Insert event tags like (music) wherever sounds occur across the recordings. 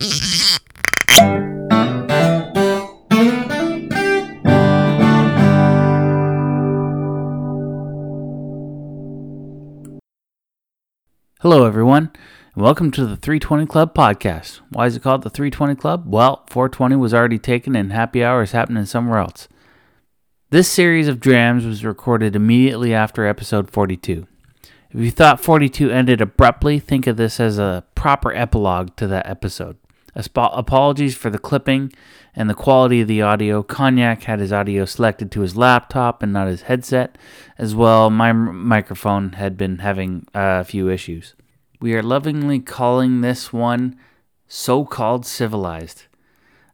Hello, everyone, and welcome to the 320 Club podcast. Why is it called the 320 Club? Well, 420 was already taken, and happy hour is happening somewhere else. This series of drams was recorded immediately after episode 42. If you thought 42 ended abruptly, think of this as a proper epilogue to that episode. Aspo- apologies for the clipping and the quality of the audio. Cognac had his audio selected to his laptop and not his headset. As well, my m- microphone had been having uh, a few issues. We are lovingly calling this one so called civilized.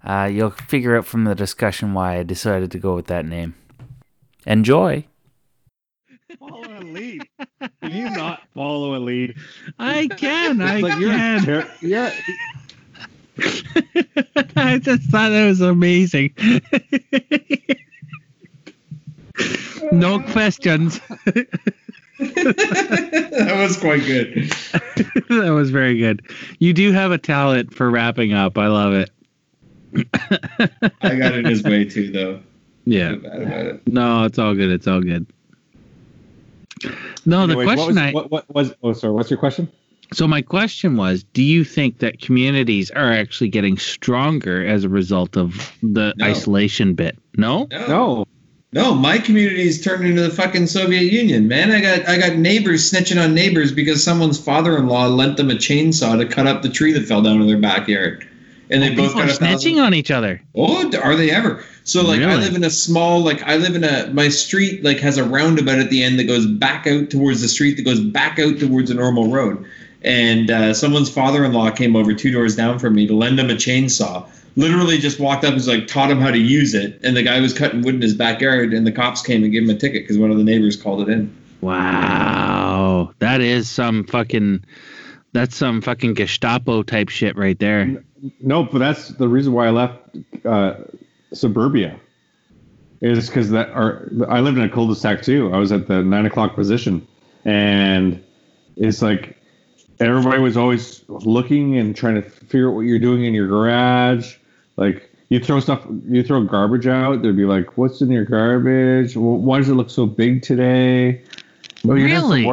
Uh, you'll figure out from the discussion why I decided to go with that name. Enjoy. Follow a lead. Can you not follow a lead? I can. I It's like you're, can. ter- you're (laughs) I just thought that was amazing. (laughs) no questions. (laughs) that was quite good. that was very good. You do have a talent for wrapping up. I love it. I got in his way too, though. Yeah. Feel bad about it. No, it's all good. It's all good. No, the Anyways, what question was, I what, what was oh sorry, what's your question? So my question was, do you think that communities are actually getting stronger as a result of the No. isolation bit? No? No, No. no, my community's turned into the fucking Soviet Union, man. I got I got neighbors snitching on neighbors because someone's father-in-law lent them a chainsaw to cut up the tree that fell down in their backyard, and they both People are got a thousand. snitching on each other. Oh, are they ever? So like I live in a small like I live in a my street like has a roundabout at the end that goes back out towards the street that goes back out towards a normal road. And uh, someone's father-in-law came over two doors down from me to lend him a chainsaw. Literally just walked up and was like taught him how to use it. And the guy was cutting wood in his backyard, and the cops came and gave him a ticket because one of the neighbors called it in. Wow, that is some fucking that's some fucking Gestapo type shit right there. No, but that's the reason why I left uh, suburbia. Is because that or I lived in a cul-de-sac too. I was at the nine o'clock position, and it's like everybody was always looking and trying to figure out what you're doing in your garage. Like you throw stuff, you throw garbage out. They'd be like, "What's in your garbage? Why does it look so big today?" You're Really?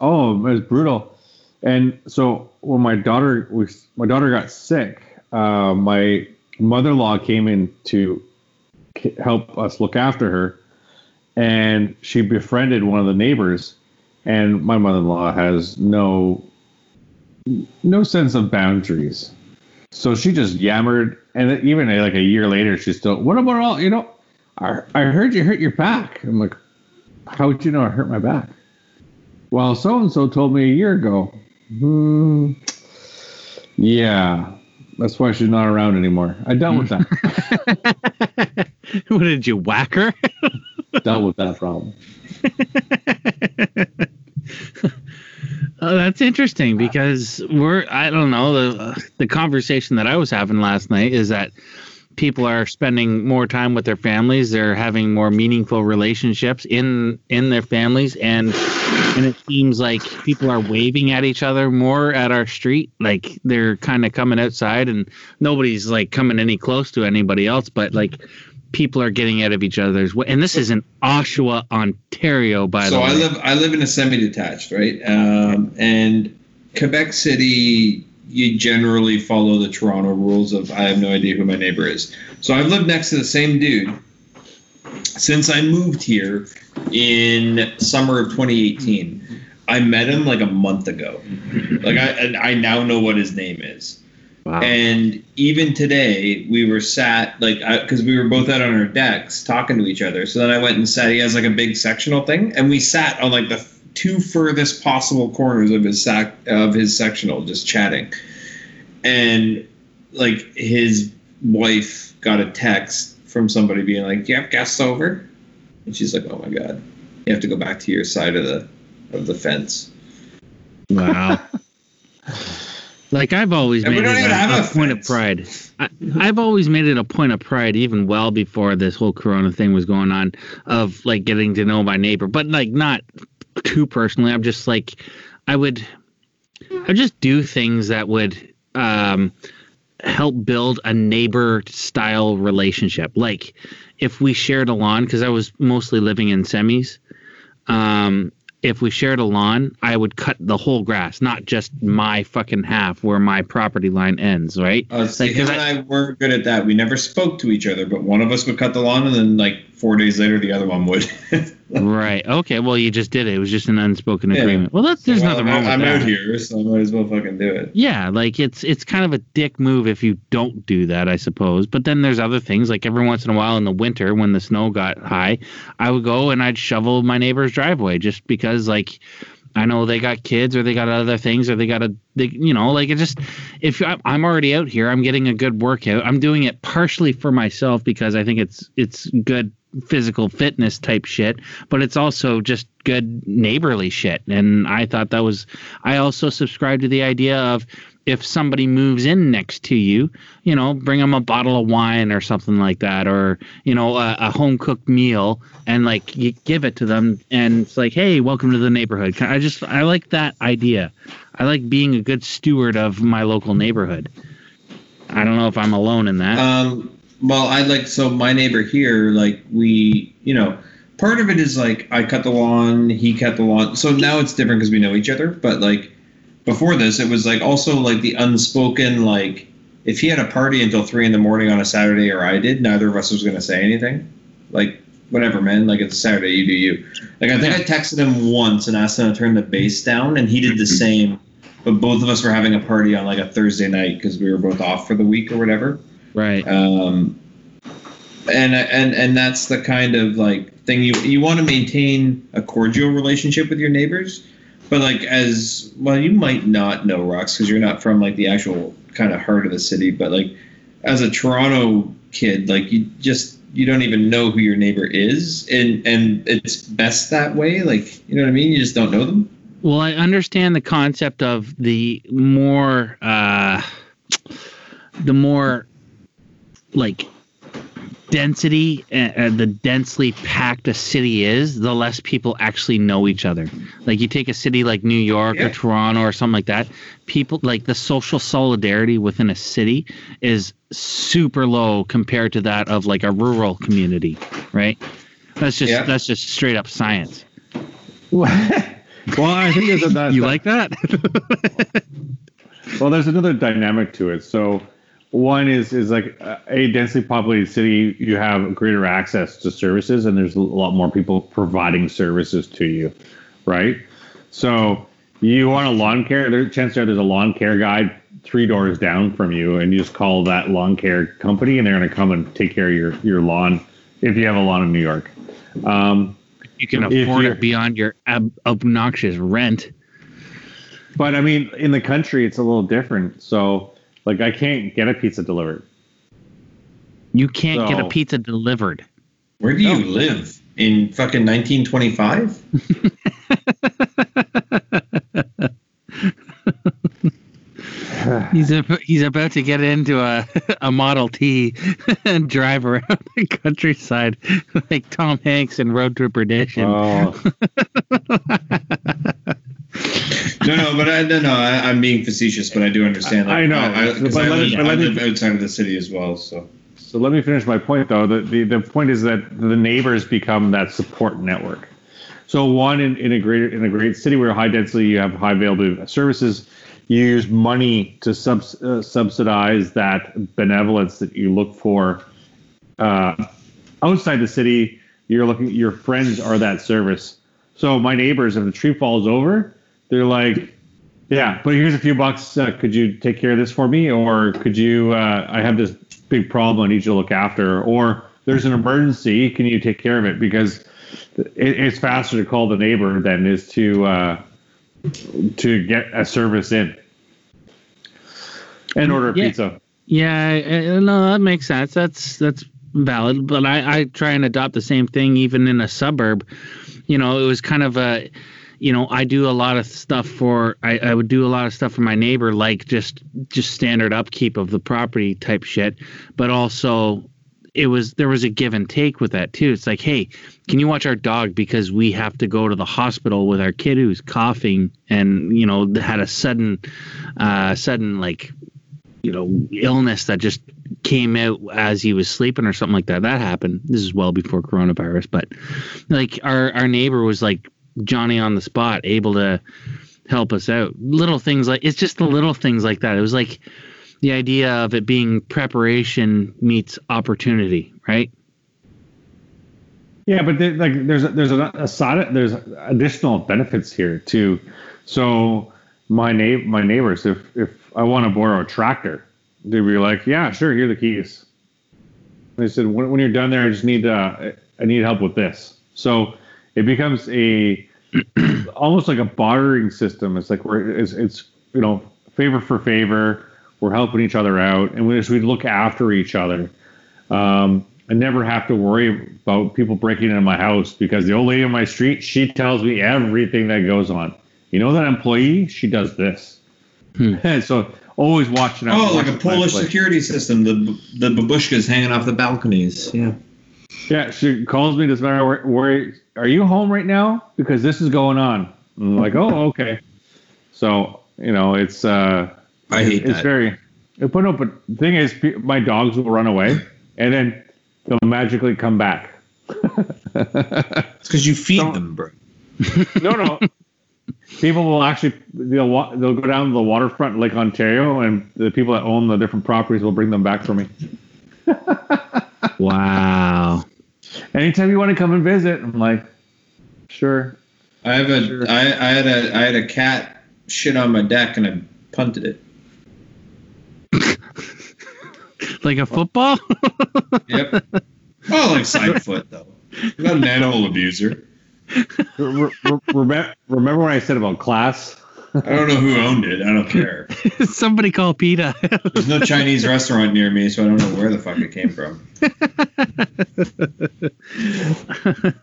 Oh, it was brutal. And so when my daughter was, my daughter got sick. Uh, my mother-in-law came in to help us look after her, and she befriended one of the neighbors. And my mother-in-law has no no sense of boundaries. So she just yammered, and even like a year later, she's still. What about all? You know, I, I heard you hurt your back. I'm like, how would you know I hurt my back? Well, so and so told me a year ago. Hmm. Yeah, that's why she's not around anymore. I dealt with that. (laughs) what did you whack her? dealt with that problem. (laughs) Oh, that's interesting because we're I don't know the the conversation that I was having last night is that people are spending more time with their families. They're having more meaningful relationships in in their families. And and it seems like people are waving at each other more at our street. Like they're kind of coming outside and nobody's like coming any close to anybody else. But like people are getting out of each other's way and this is in Oshawa Ontario by so the way So I live I live in a semi-detached, right? Um, and Quebec City, you generally follow the Toronto rules of I have no idea who my neighbor is. So I've lived next to the same dude since I moved here in summer of 2018. I met him like a month ago. Like I and I now know what his name is. Wow. And even today, we were sat like because we were both out on our decks talking to each other. So then I went and sat. He has like a big sectional thing, and we sat on like the two furthest possible corners of his sac of his sectional, just chatting. And like his wife got a text from somebody being like, "Do you have guests over?" And she's like, "Oh my god, you have to go back to your side of the of the fence." Wow. (laughs) like I've always And made it a, a point of pride. I, I've always made it a point of pride, even well before this whole Corona thing was going on, of like getting to know my neighbor, but like not too personally. I'm just like, I would, I would just do things that would, um, help build a neighbor style relationship. Like if we shared a lawn, because I was mostly living in semis. Um, if we shared a lawn, I would cut the whole grass, not just my fucking half where my property line ends, right? Uh, see, Like, him 'cause and I were good at that. We never spoke to each other, but one of us would cut the lawn, and then like four days later, the other one would. (laughs) right. Okay. Well, you just did it. It was just an unspoken Yeah. agreement. Well, that's there's Well, nothing wrong with I'm that. out here, so I might as well fucking do it. Yeah, like it's it's kind of a dick move if you don't do that, I suppose. But then there's other things like every once in a while in the winter when the snow got high, I would go and I'd shovel my neighbor's driveway just because like I know they got kids or they got other things or they got a they, you know like it just if I'm already out here, I'm getting a good workout. I'm doing it partially for myself because I think it's it's good physical fitness type shit, but it's also just good neighborly shit. And I thought that was I also subscribe to the idea of if somebody moves in next to you, you know, bring them a bottle of wine or something like that, or you know, a, a home cooked meal, and like you give it to them, and it's like, hey, welcome to the neighborhood. I just I like that idea. I like being a good steward of my local neighborhood. I don't know if I'm alone in that. Um, well, I like so my neighbor here, like we, you know, part of it is like I cut the lawn, he cut the lawn. So now it's different because we know each other. But like before this, it was like also like the unspoken like if he had a party until three in the morning on a Saturday or I did, neither of us was gonna say anything. Like whatever, man. Like it's Saturday, you do you. Like I think I texted him once and asked him to turn the bass down, and he did the same. But both of us were having a party on like a Thursday night because we were both off for the week or whatever right. um, and and and that's the kind of like thing you you want to maintain a cordial relationship with your neighbors but like as well you might not know rocks because you're not from like the actual kind of heart of the city but like as a toronto kid like you just you don't even know who your neighbor is and and it's best that way like you know what i mean you just don't know them Well, I understand the concept of the more uh the more like density and uh, the densely packed a city is, the less people actually know each other. Like you take a city like New York Yeah. or Toronto or something like that, people like the social solidarity within a city is super low compared to that of like a rural community, right? That's just Yeah. that's just straight up science. well, I think there's a, that, (laughs) You that- like that? Well, there's another dynamic to it. So, one is is like uh, a densely populated city. You have greater access to services, and there's a lot more people providing services to you, right? So, you want a lawn care. There, chances are there's a lawn care guy three doors down from you, and you just call that lawn care company, and they're going to come and take care of your your lawn if you have a lawn in New York. Um, You can afford it beyond your ob- obnoxious rent. but I mean, in the country, it's a little different. So, like, I can't get a pizza delivered. You can't get a pizza delivered. where do you No. live in fucking 1925 (laughs) He's a, he's about to get into a a Model T (laughs) and drive around the countryside (laughs) like Tom Hanks in Road Trip Perdition. Oh, No, no, but I no, no. I, I'm being facetious, but I do understand. I know, I, I, but I me- live, but I let me- outside of the city as well. So So let me finish my point, though. The, the, the point is that the neighbors become that support network. So one in, in a great in a great city where high density, you have high availability of services. You use money to subs, uh, subsidize that benevolence that you look for uh, outside the city. You're looking. Your friends are that service. So my neighbors, if the tree falls over, they're like, yeah, but here's a few bucks. Uh, could you take care of this for me? Or could you, uh, I have this big problem I need you to look after. Or there's an emergency. Can you take care of it? Because it, it's faster to call the neighbor than is to, uh, to get a service in and order a Yeah. pizza. Yeah, no, that makes sense. That's that's valid. But I, I try and adopt the same thing even in a suburb. You know, it was kind of a, you know, I do a lot of stuff for. I, I would do a lot of stuff for my neighbor, like just just standard upkeep of the property type shit. But also, it was there was a give and take with that too. It's like, hey, can you watch our dog because we have to go to the hospital with our kid who's coughing and you know had a sudden, uh, sudden like you know illness that just came out as he was sleeping or something like that. That happened. This is well before coronavirus, but like our our neighbor was like Johnny on the spot, able to help us out. Little things like it's just the little things like that. It was like the idea of it being preparation meets opportunity, right? Yeah, but there, like there's a, there's a, a side there's additional benefits here too. So my neighbor my neighbors, if if I want to borrow a tractor, they'd be like, "Yeah, sure, here are the keys." They said, "When, when you're done there, I just need uh, I need help with this." So it becomes a (clears throat) almost like a bartering system. It's like we're it's, it's you know favor for favor. We're helping each other out, and we just we look after each other. Um, I never have to worry about people breaking into my house because the old lady on my street she tells me everything that goes on. You know that employee? She does this. Hmm. (laughs) so always watching out. Oh, like a Polish security system. The the babushkas hanging off the balconies. Yeah. Yeah, she calls me. Does matter where, where are you home right now? Because this is going on. I'm like, oh, okay. So you know, it's uh, I hate it's that. It's very. But no, but the thing is, my dogs will run away, and then they'll magically come back. It's because you feed Don't- them, bro. no, no. People will actually they'll they'll go down to the waterfront Lake Ontario, and the people that own the different properties will bring them back for me. (laughs) Wow. Anytime you want to come and visit, I'm like, sure. I have a Sure. I, I had a I had a cat shit on my deck and I punted it. (laughs) Like a football? (laughs) Yep. oh, like side foot though. Not an animal abuser. Re- re- remember, remember what I said about class? I don't know who owned it. I don't care. (laughs) Somebody call PETA. There's no Chinese restaurant near me, so I don't know where the fuck it came from.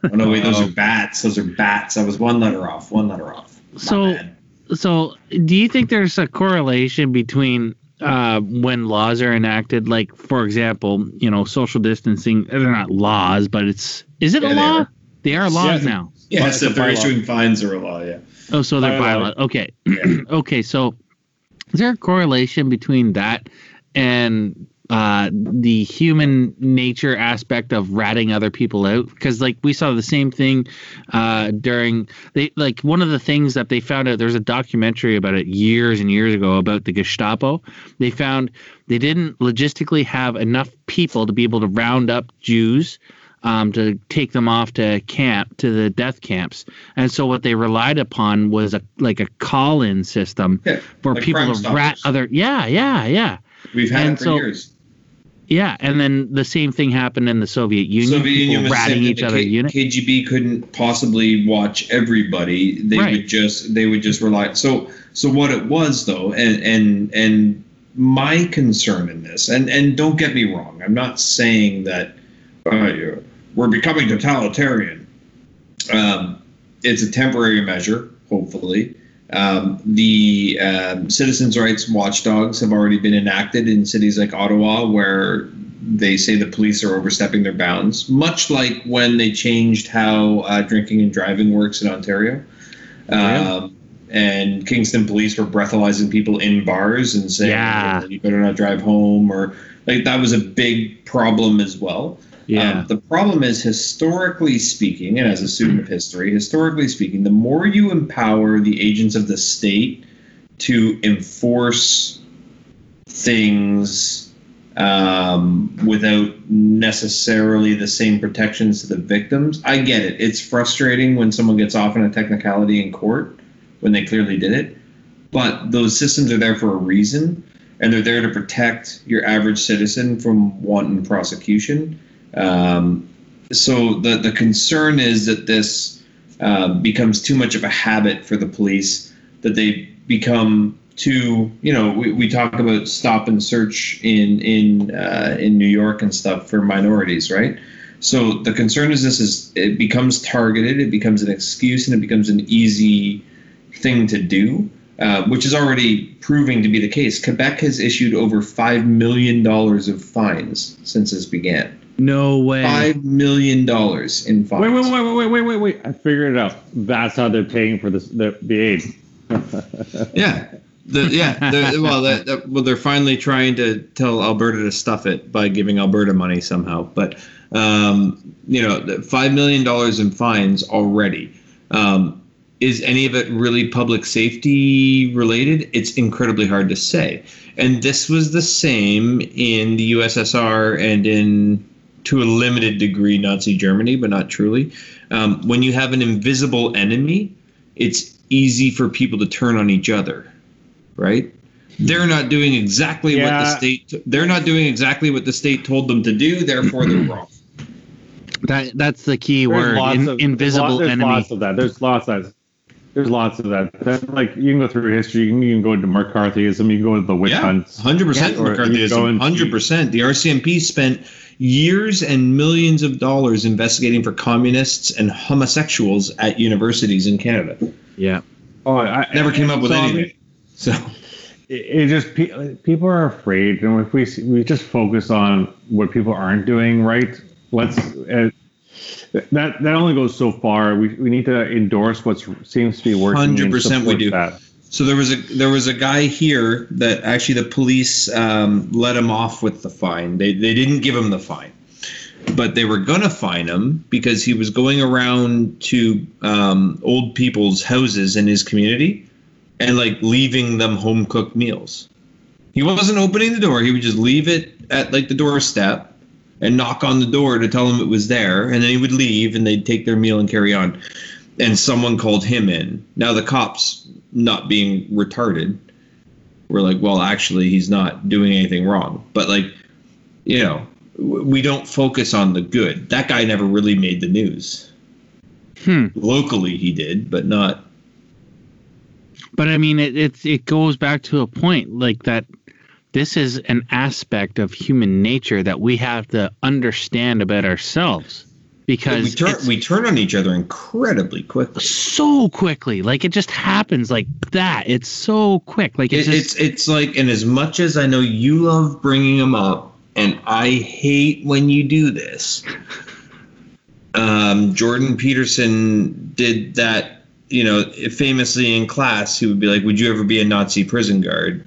Oh no, wait, those are bats. Those are bats. I was one letter off. One letter off. My So- bad. so, do you think there's a correlation between uh, when laws are enacted? Like, for example, you know, social distancing. They're not laws, but it's is it Yeah, a they law? are. They are laws Yeah. now. yes, It's a if they're bylaw. issuing fines or a law, yeah. Oh, so they're bylaw. Okay. Yeah. (clears throat) okay. So, is there a correlation between that and uh, the human nature aspect of ratting other people out? Because, like, we saw the same thing uh, during they like one of the things that they found out. There's a documentary about it years and years ago about the Gestapo. They found they didn't logistically have enough people to be able to round up Jews um, to take them off to camp to the death camps and so what they relied upon was a like a call-in system Yeah, for like people to rat other yeah yeah yeah We've had And it for so- years. yeah and then the same thing happened in the soviet union Soviet Union was ratting each the other K- unit KGB couldn't possibly watch everybody. They Right. would just they would just rely. So so what it was though, and and and my concern in this, and and don't get me wrong, I'm not saying that uh, we're becoming totalitarian. Um, it's a temporary measure, hopefully. Um, the um, citizens' rights watchdogs have already been enacted in cities like Ottawa, where they say the police are overstepping their bounds, much like when they changed how uh, drinking and driving works in Ontario. Um, and Kingston police were breathalyzing people in bars and saying, Yeah. you better not drive home, or like that was a big problem as well. Yeah Um, the problem is, historically speaking, and as a student of history, historically speaking, the more you empower the agents of the state to enforce things um, without necessarily the same protections to the victims, I get it. It's frustrating when someone gets off on a technicality in court when they clearly did it. But those systems are there for a reason, and they're there to protect your average citizen from wanton prosecution. Um, so the the concern is that this uh, becomes too much of a habit for the police that they become too you know we, we talk about stop and search in in uh, in New York and stuff for minorities right? So the concern is this is it becomes targeted it becomes an excuse and it becomes an easy thing to do uh, which is already proving to be the case. Quebec has issued over five million dollars of fines since this began no way Five million dollars in fines. Wait, wait, wait, wait, wait, wait, wait. I figured it out. That's how they're paying for this, the, the aid. (laughs) Yeah, The, yeah, the, well, the, the, well, they're finally trying to tell Alberta to stuff it by giving Alberta money somehow. But um, you know, five million dollars in fines already. Um, is any of it really public safety related? It's incredibly hard to say. And this was the same in the USSR and in, to a limited degree, Nazi Germany, but not truly. Um, when you have an invisible enemy, it's easy for people to turn on each other, right? They're not doing exactly what the state. They're not doing exactly what the state told them to do. Therefore, they're wrong. That that's the key There's word. lots in- of- invisible there's, enemy. lots of that. There's lots of there's lots of that. That's like you can go through history. You can, you can go into McCarthyism. You can go into the witch Yeah, hunts. hundred percent Or you go McCarthyism. Hundred percent. The RCMP spent years and millions of dollars investigating for communists and homosexuals at universities in Canada. Yeah. Oh, I, Never came up with anything. So it, it just pe- people are afraid, and if we we just focus on what people aren't doing right, let's. Uh, That that only goes so far. We, we need to endorse what seems to be working. 100% we do. That. So there was a there was a guy here that actually the police um, let him off with the fine. They they didn't give him the fine, but they were gonna fine him because he was going around to um, old people's houses in his community and like leaving them home cooked meals. He wasn't opening the door. He would just leave it at like the doorstep and knock on the door to tell them it was there, and then he would leave and they'd take their meal and carry on. And someone called him in. Now the cops, not being retarded, were like, "Well, actually, he's not doing anything wrong." But like, you know, we don't focus on the good. That guy never really made the news. Hmm. Locally, he did, but not. But I mean, it it's it goes back to a point like that. This is an aspect of human nature that we have to understand about ourselves because we turn we turn on each other incredibly quickly. so quickly. Like it just happens like that. It's so quick. Like it's It, just it's it's like, and as much as I know you love bringing them up, and I hate when you do this. (laughs) Um, Jordan Peterson did that. You know, famously in class, he would be like, "Would you ever be a Nazi prison guard?"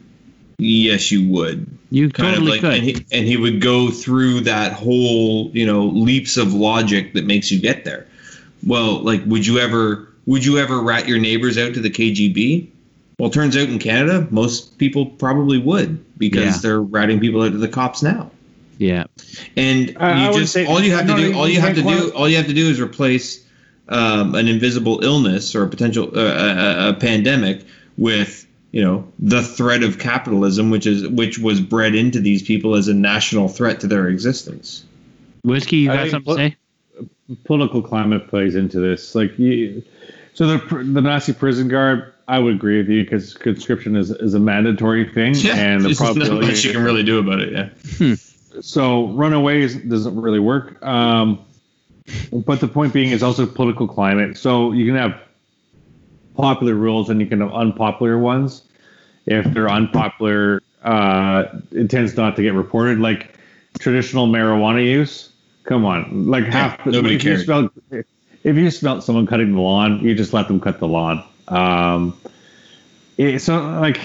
Yes, you would. you Kind totally of like, could. and he, and he would go through that whole, you know, leaps of logic that makes you get there. Well, like, would you ever, would you ever rat your neighbors out to the KGB? Well, it turns out in Canada, most people probably would because Yeah. they're ratting people out to the cops now. yeah. And I- I you would just say- all you have to do, no, all you you have to can't do, quanti- all you have to do is replace um, an invisible illness or a potential uh, a, a pandemic with you know the threat of capitalism, which is which was bred into these people as a national threat to their existence. Whiskey, you I got think something to what- say? political climate plays into this. Like, you, so the the Nazi prison guard, I would agree with you because conscription is, is a mandatory thing, and the there's not much you can really do about it. Yeah. So runaways doesn't really work. Um, but the point being is also political climate. So you can have popular rules and you can have unpopular ones. If they're unpopular, uh, it tends not to get reported. Like traditional marijuana use. Come on, like half. nobody if you cares. smell, if you smell someone cutting the lawn, you just let them cut the lawn. Um, it, so like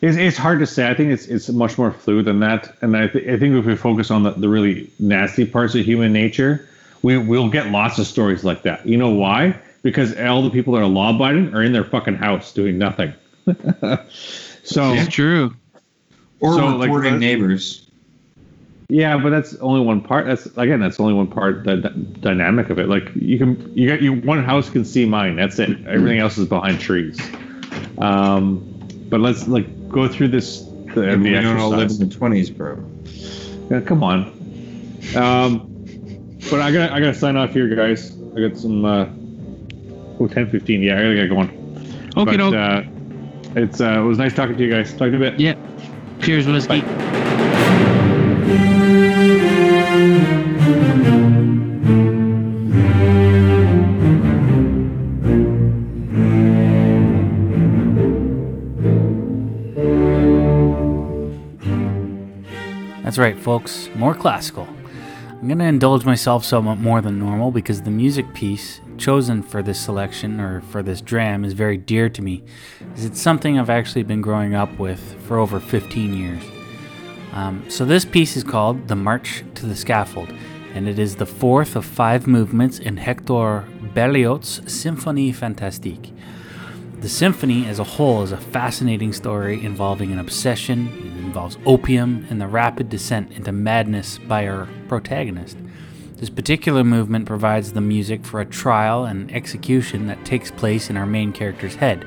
it's, it's hard to say. I think it's it's much more fluid than that. And I, th- I think if we focus on the, the really nasty parts of human nature, we we'll get lots of stories like that. You know why? Because all the people that are law abiding are in their fucking house doing nothing. (laughs) so It's true. Or So, like, reporting the- neighbors. yeah, but that's only one part. That's again, that's only one part. The, the dynamic of it. Like you can you got you one house can see mine. That's it. Everything else is behind trees. Um, but let's like go through this. The, the we don't all live in the twenties, bro. Yeah, come on. Um, but I gotta, I gotta sign off here, guys. I got some. Uh, oh, 10, 15. Yeah, I gotta get going. Okay, but, uh, it's uh, it was nice talking to you guys. Talk to you a bit. yeah. Cheers, whiskey. That's right, folks. More classical. I'm going to indulge myself somewhat more than normal because the music piece chosen for this selection or for this dram is very dear to me, as it's something I've actually been growing up with for over 15 years. Um, so this piece is called The March to the Scaffold, and it is the fourth of five movements in Hector Berlioz's Symphonie Fantastique. The symphony as a whole is a fascinating story involving an obsession, it involves opium, and the rapid descent into madness by our protagonist. This particular movement provides the music for a trial and execution that takes place in our main character's head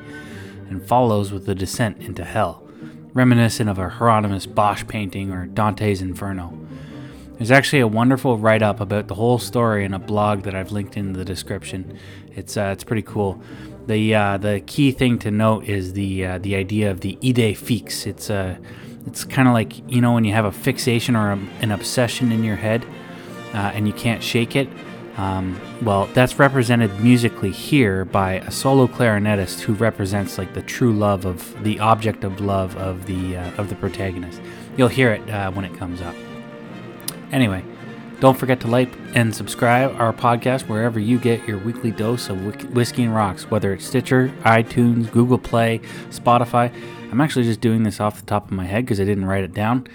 and follows with the descent into hell, reminiscent of a Hieronymus Bosch painting or Dante's Inferno. There's actually a wonderful write up about the whole story in a blog that I've linked in the description. It's, uh, it's pretty cool. The, uh, the key thing to note is the, uh, the idea of the idée fixe. It's, uh, it's kind of like, you know, when you have a fixation or a, an obsession in your head uh, and you can't shake it. Um, well, that's represented musically here by a solo clarinetist who represents like the true love of the object of love of the uh, of the protagonist. You'll hear it uh, when it comes up. Anyway, don't forget to like and subscribe our podcast wherever you get your weekly dose of whiskey and rocks, whether it's Stitcher, iTunes, Google Play, Spotify. I'm actually just doing this off the top of my head because I didn't write it down.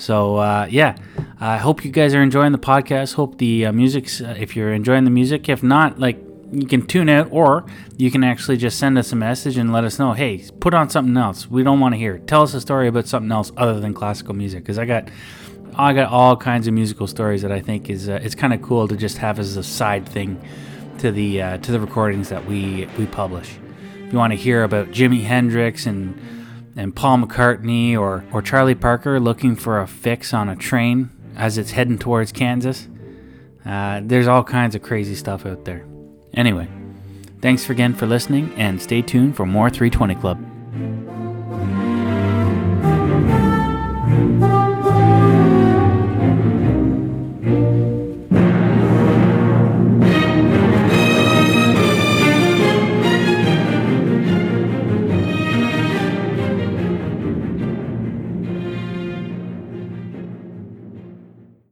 So uh, yeah, I hope you guys are enjoying the podcast. Hope the uh, music's uh, if you're enjoying the music. If not, like you can tune out, or you can actually just send us a message and let us know. Hey, put on something else. We don't want to hear. Tell us a story about something else other than classical music, because I got I got all kinds of musical stories that I think is uh, it's kind of cool to just have as a side thing to the uh, to the recordings that we we publish. If you want to hear about Jimi Hendrix and and Paul McCartney or, or Charlie Parker looking for a fix on a train as it's heading towards Kansas. Uh, there's all kinds of crazy stuff out there. Anyway, thanks again for listening and stay tuned for more 320 Club.